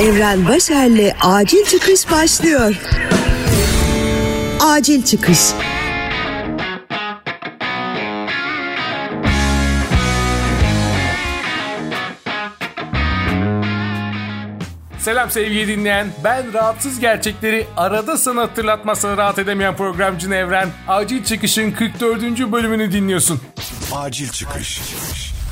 Evren Başer'le Acil Çıkış başlıyor. Acil Çıkış Selam sevgili dinleyen. Ben rahatsız gerçekleri arada sana hatırlatmasına rahat edemeyen programcı Evren. Acil Çıkış'ın 44. bölümünü dinliyorsun. Acil çıkış.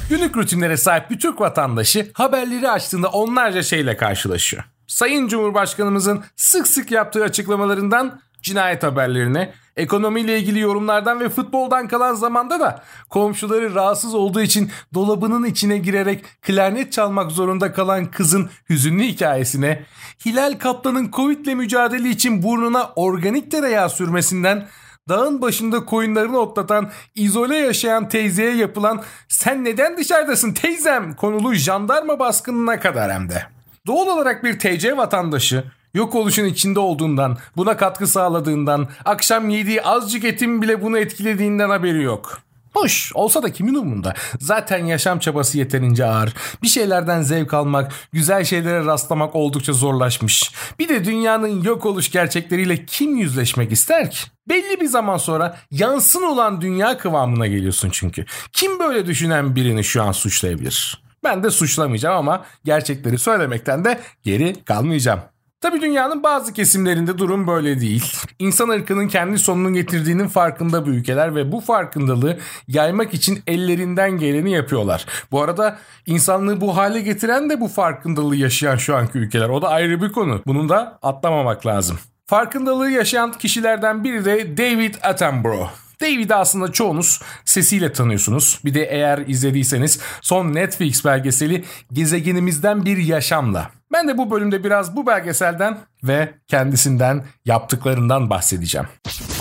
Günlük rutinlere sahip bir Türk vatandaşı haberleri açtığında onlarca şeyle karşılaşıyor. Sayın Cumhurbaşkanımızın sık sık yaptığı açıklamalarından cinayet haberlerine, ekonomiyle ilgili yorumlardan ve futboldan kalan zamanda da komşuları rahatsız olduğu için dolabının içine girerek klarnet çalmak zorunda kalan kızın hüzünlü hikayesine, Hilal Kaplan'ın Covid ile mücadele için burnuna organik tereyağı sürmesinden dağın başında koyunlarını otlatan, izole yaşayan teyzeye yapılan sen neden dışarıdasın teyzem konulu jandarma baskınına kadar hem de. Doğal olarak bir TC vatandaşı yok oluşun içinde olduğundan, buna katkı sağladığından, akşam yediği azıcık etin bile bunu etkilediğinden haberi yok. Hoş olsa da kimin umurunda? Zaten yaşam çabası yeterince ağır. Bir şeylerden zevk almak, güzel şeylere rastlamak oldukça zorlaşmış. Bir de dünyanın yok oluş gerçekleriyle kim yüzleşmek ister ki? Belli bir zaman sonra yansın olan dünya kıvamına geliyorsun çünkü. Kim böyle düşünen birini şu an suçlayabilir? Ben de suçlamayacağım ama gerçekleri söylemekten de geri kalmayacağım. Tabi dünyanın bazı kesimlerinde durum böyle değil. İnsan ırkının kendi sonunun getirdiğinin farkında bu ülkeler ve bu farkındalığı yaymak için ellerinden geleni yapıyorlar. Bu arada insanlığı bu hale getiren de bu farkındalığı yaşayan şu anki ülkeler. O da ayrı bir konu. Bunu da atlamamak lazım. Farkındalığı yaşayan kişilerden biri de David Attenborough. David'i aslında çoğunuz sesiyle tanıyorsunuz. Bir de eğer izlediyseniz son Netflix belgeseli Gezegenimizden Bir Yaşamla. Ben de bu bölümde biraz bu belgeselden ve kendisinden yaptıklarından bahsedeceğim.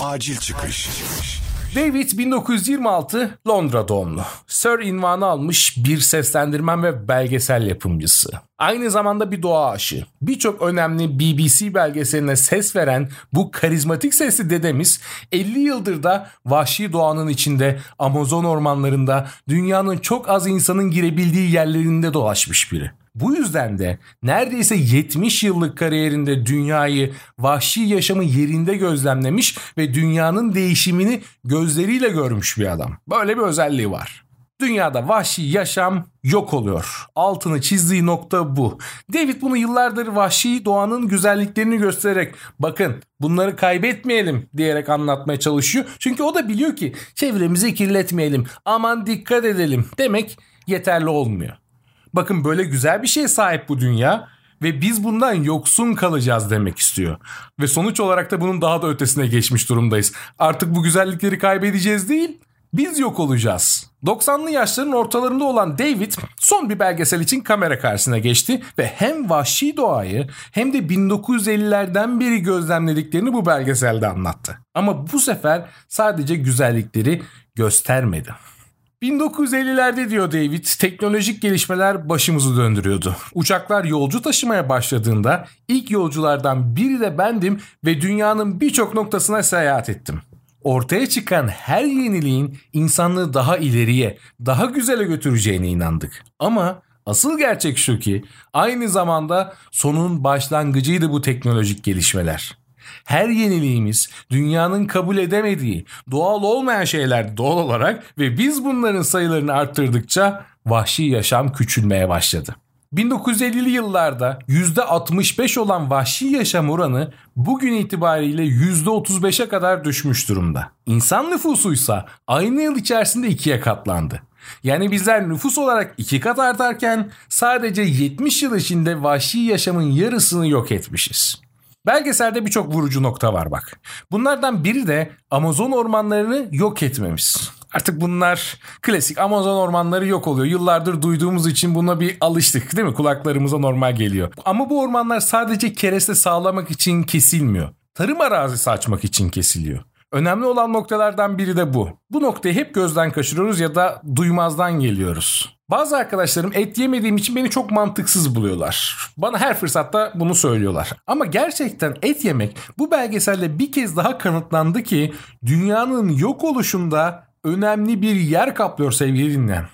Acil çıkış. David 1926 Londra doğumlu. Sir invanı almış bir seslendirmen ve belgesel yapımcısı. Aynı zamanda bir doğa aşığı. Birçok önemli BBC belgeseline ses veren bu karizmatik sesli dedemiz 50 yıldır da vahşi doğanın içinde Amazon ormanlarında dünyanın çok az insanın girebildiği yerlerinde dolaşmış biri. Bu yüzden de neredeyse 70 yıllık kariyerinde dünyayı, vahşi yaşamı yerinde gözlemlemiş ve dünyanın değişimini gözleriyle görmüş bir adam. Böyle bir özelliği var. Dünyada vahşi yaşam yok oluyor. Altını çizdiği nokta bu. David bunu yıllardır vahşi doğanın güzelliklerini göstererek bakın bunları kaybetmeyelim diyerek anlatmaya çalışıyor. Çünkü o da biliyor ki çevremizi kirletmeyelim aman dikkat edelim demek yeterli olmuyor. Bakın böyle güzel bir şeye sahip bu dünya ve biz bundan yoksun kalacağız demek istiyor. Ve sonuç olarak da bunun daha da ötesine geçmiş durumdayız. Artık bu güzellikleri kaybedeceğiz değil, biz yok olacağız. 90'lı yaşların ortalarında olan David son bir belgesel için kamera karşısına geçti ve hem vahşi doğayı hem de 1950'lerden beri gözlemlediklerini bu belgeselde anlattı. Ama bu sefer sadece güzellikleri göstermedi. 1950'lerde diyor David, teknolojik gelişmeler başımızı döndürüyordu. Uçaklar yolcu taşımaya başladığında ilk yolculardan biri de bendim ve dünyanın birçok noktasına seyahat ettim. Ortaya çıkan her yeniliğin insanlığı daha ileriye, daha güzele götüreceğine inandık. Ama asıl gerçek şu ki aynı zamanda sonun başlangıcıydı bu teknolojik gelişmeler. Her yeniliğimiz dünyanın kabul edemediği, doğal olmayan şeyler doğal olarak ve biz bunların sayılarını arttırdıkça vahşi yaşam küçülmeye başladı. 1950'li yıllarda %65 olan vahşi yaşam oranı bugün itibariyle %35'e kadar düşmüş durumda. İnsan nüfusuysa aynı yıl içerisinde ikiye katlandı. Yani bizler nüfus olarak iki kat artarken sadece 70 yıl içinde vahşi yaşamın yarısını yok etmişiz. Belgeselde birçok vurucu nokta var bak. Bunlardan biri de Amazon ormanlarını yok etmemiz. Artık bunlar klasik Amazon ormanları yok oluyor. Yıllardır duyduğumuz için buna bir alıştık değil mi? Kulaklarımıza normal geliyor. Ama bu ormanlar sadece kereste sağlamak için kesilmiyor. Tarım arazisi açmak için kesiliyor. Önemli olan noktalardan biri de bu. Bu noktayı hep gözden kaçırıyoruz ya da duymazdan geliyoruz. Bazı arkadaşlarım et yemediğim için beni çok mantıksız buluyorlar. Bana her fırsatta bunu söylüyorlar. Ama gerçekten et yemek bu belgeselde bir kez daha kanıtlandı ki dünyanın yok oluşunda önemli bir yer kaplıyor sevgili dinleyen.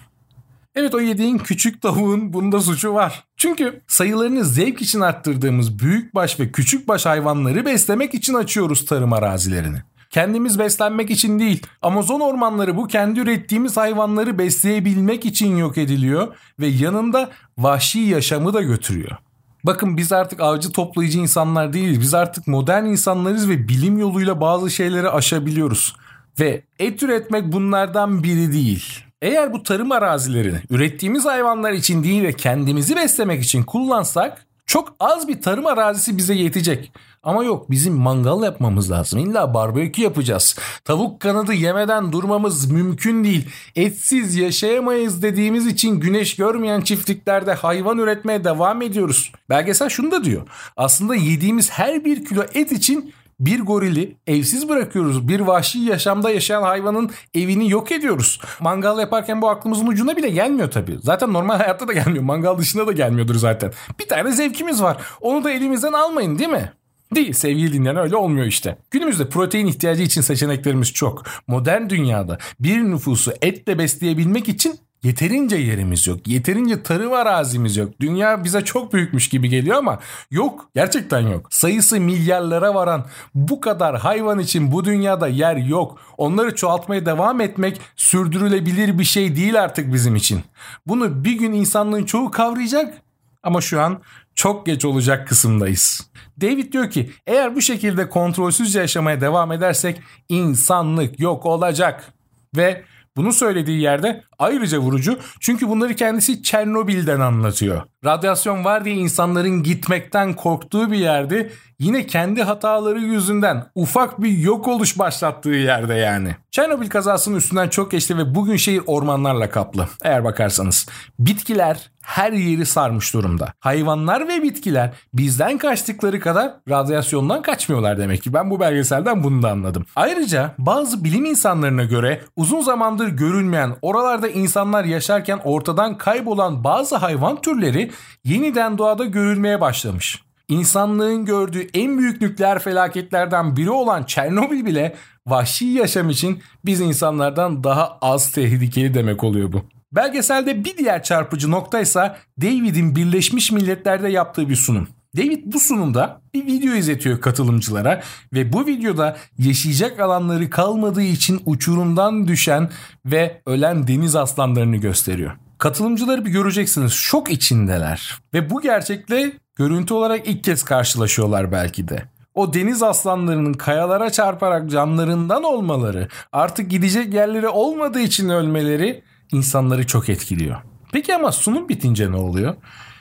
Evet o yediğin küçük tavuğun bunda suçu var. Çünkü sayılarını zevk için arttırdığımız büyükbaş ve küçükbaş hayvanları beslemek için açıyoruz tarım arazilerini. Kendimiz beslenmek için değil, Amazon ormanları bu kendi ürettiğimiz hayvanları besleyebilmek için yok ediliyor ve yanında vahşi yaşamı da götürüyor. Bakın biz artık avcı toplayıcı insanlar değiliz. Biz artık modern insanlarız ve bilim yoluyla bazı şeyleri aşabiliyoruz. Ve et üretmek bunlardan biri değil. Eğer bu tarım arazilerini ürettiğimiz hayvanlar için değil de kendimizi beslemek için kullansak çok az bir tarım arazisi bize yetecek. Ama yok bizim mangal yapmamız lazım. İlla barbekü yapacağız. Tavuk kanadı yemeden durmamız mümkün değil. Etsiz yaşayamayız dediğimiz için güneş görmeyen çiftliklerde hayvan üretmeye devam ediyoruz. Belgesel şunu da diyor. Aslında yediğimiz her bir kilo et için bir gorili evsiz bırakıyoruz. Bir vahşi yaşamda yaşayan hayvanın evini yok ediyoruz. Mangal yaparken bu aklımızın ucuna bile gelmiyor tabii. Zaten normal hayatta da gelmiyor. Mangal dışında da gelmiyordur zaten. Bir tane zevkimiz var. Onu da elimizden almayın değil mi? Değil sevgili dinleyen öyle olmuyor işte. Günümüzde protein ihtiyacı için seçeneklerimiz çok. Modern dünyada bir nüfusu etle besleyebilmek için Yeterince yerimiz yok. Yeterince tarım arazimiz yok. Dünya bize çok büyükmüş gibi geliyor ama yok. Gerçekten yok. Sayısı milyarlara varan bu kadar hayvan için bu dünyada yer yok. Onları çoğaltmaya devam etmek sürdürülebilir bir şey değil artık bizim için. Bunu bir gün insanlığın çoğu kavrayacak ama şu an çok geç olacak kısımdayız. David diyor ki eğer bu şekilde kontrolsüzce yaşamaya devam edersek insanlık yok olacak. Ve bunu söylediği yerde ayrıca vurucu çünkü bunları kendisi Çernobil'den anlatıyor. Radyasyon var diye insanların gitmekten korktuğu bir yerde yine kendi hataları yüzünden ufak bir yok oluş başlattığı yerde yani. Çernobil kazasının üstünden çok geçti ve bugün şehir ormanlarla kaplı. Eğer bakarsanız bitkiler her yeri sarmış durumda. Hayvanlar ve bitkiler bizden kaçtıkları kadar radyasyondan kaçmıyorlar demek ki. Ben bu belgeselden bunu da anladım. Ayrıca bazı bilim insanlarına göre uzun zamandır görülmeyen oralarda insanlar yaşarken ortadan kaybolan bazı hayvan türleri yeniden doğada görülmeye başlamış. İnsanlığın gördüğü en büyük nükleer felaketlerden biri olan Çernobil bile vahşi yaşam için biz insanlardan daha az tehlikeli demek oluyor bu. Belgeselde bir diğer çarpıcı nokta ise David'in Birleşmiş Milletler'de yaptığı bir sunum. David bu sunumda bir video izletiyor katılımcılara ve bu videoda yaşayacak alanları kalmadığı için uçurumdan düşen ve ölen deniz aslanlarını gösteriyor. Katılımcıları bir göreceksiniz şok içindeler ve bu gerçekle görüntü olarak ilk kez karşılaşıyorlar belki de. O deniz aslanlarının kayalara çarparak canlarından olmaları, artık gidecek yerleri olmadığı için ölmeleri insanları çok etkiliyor. Peki ama sunum bitince ne oluyor?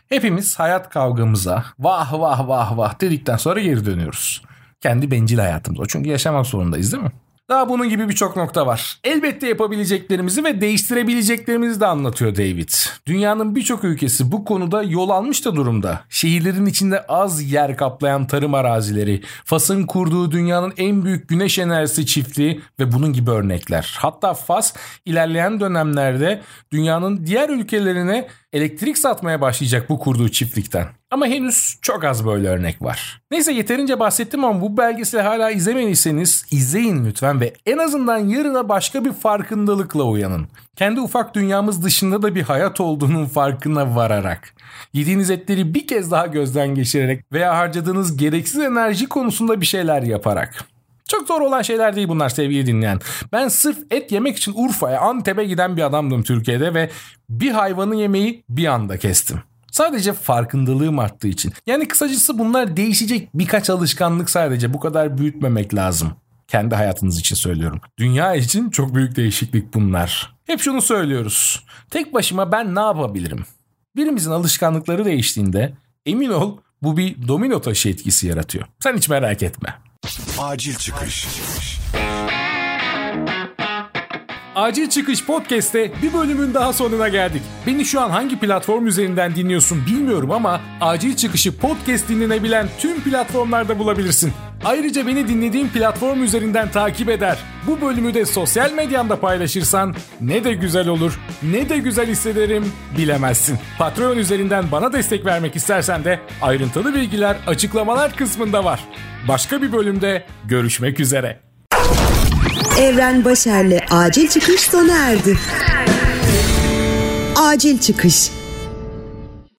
Hepimiz hayat kavgamıza vah vah vah vah dedikten sonra geri dönüyoruz. Kendi bencil hayatımıza. Çünkü yaşamak zorundayız değil mi? Daha bunun gibi birçok nokta var. Elbette yapabileceklerimizi ve değiştirebileceklerimizi de anlatıyor David. Dünyanın birçok ülkesi bu konuda yol almış da durumda. Şehirlerin içinde az yer kaplayan tarım arazileri, Fas'ın kurduğu dünyanın en büyük güneş enerjisi çiftliği ve bunun gibi örnekler. Hatta Fas ilerleyen dönemlerde dünyanın diğer ülkelerine elektrik satmaya başlayacak bu kurduğu çiftlikten. Ama henüz çok az böyle örnek var. Neyse yeterince bahsettim ama bu belgeseli hala izlemediyseniz izleyin lütfen ve en azından yarına başka bir farkındalıkla uyanın. Kendi ufak dünyamız dışında da bir hayat olduğunun farkına vararak. Yediğiniz etleri bir kez daha gözden geçirerek veya harcadığınız gereksiz enerji konusunda bir şeyler yaparak. Çok zor olan şeyler değil bunlar sevgili dinleyen. Ben sırf et yemek için Urfa'ya, Antep'e giden bir adamdım Türkiye'de ve bir hayvanı yemeyi bir anda kestim. Sadece farkındalığım arttığı için. Yani kısacası bunlar değişecek birkaç alışkanlık sadece. Bu kadar büyütmemek lazım. Kendi hayatınız için söylüyorum. Dünya için çok büyük değişiklik bunlar. Hep şunu söylüyoruz. Tek başıma ben ne yapabilirim? Birimizin alışkanlıkları değiştiğinde emin ol bu bir domino taşı etkisi yaratıyor. Sen hiç merak etme. Acil çıkış. Acil Çıkış Podcast'te bir bölümün daha sonuna geldik. Beni şu an hangi platform üzerinden dinliyorsun bilmiyorum ama Acil Çıkış'ı podcast dinlenebilen tüm platformlarda bulabilirsin. Ayrıca beni dinlediğin platform üzerinden takip eder. Bu bölümü de sosyal medyamda paylaşırsan ne de güzel olur, ne de güzel hissederim bilemezsin. Patreon üzerinden bana destek vermek istersen de ayrıntılı bilgiler açıklamalar kısmında var. Başka bir bölümde görüşmek üzere. Evren Başer'le acil çıkış sona erdi. Acil Çıkış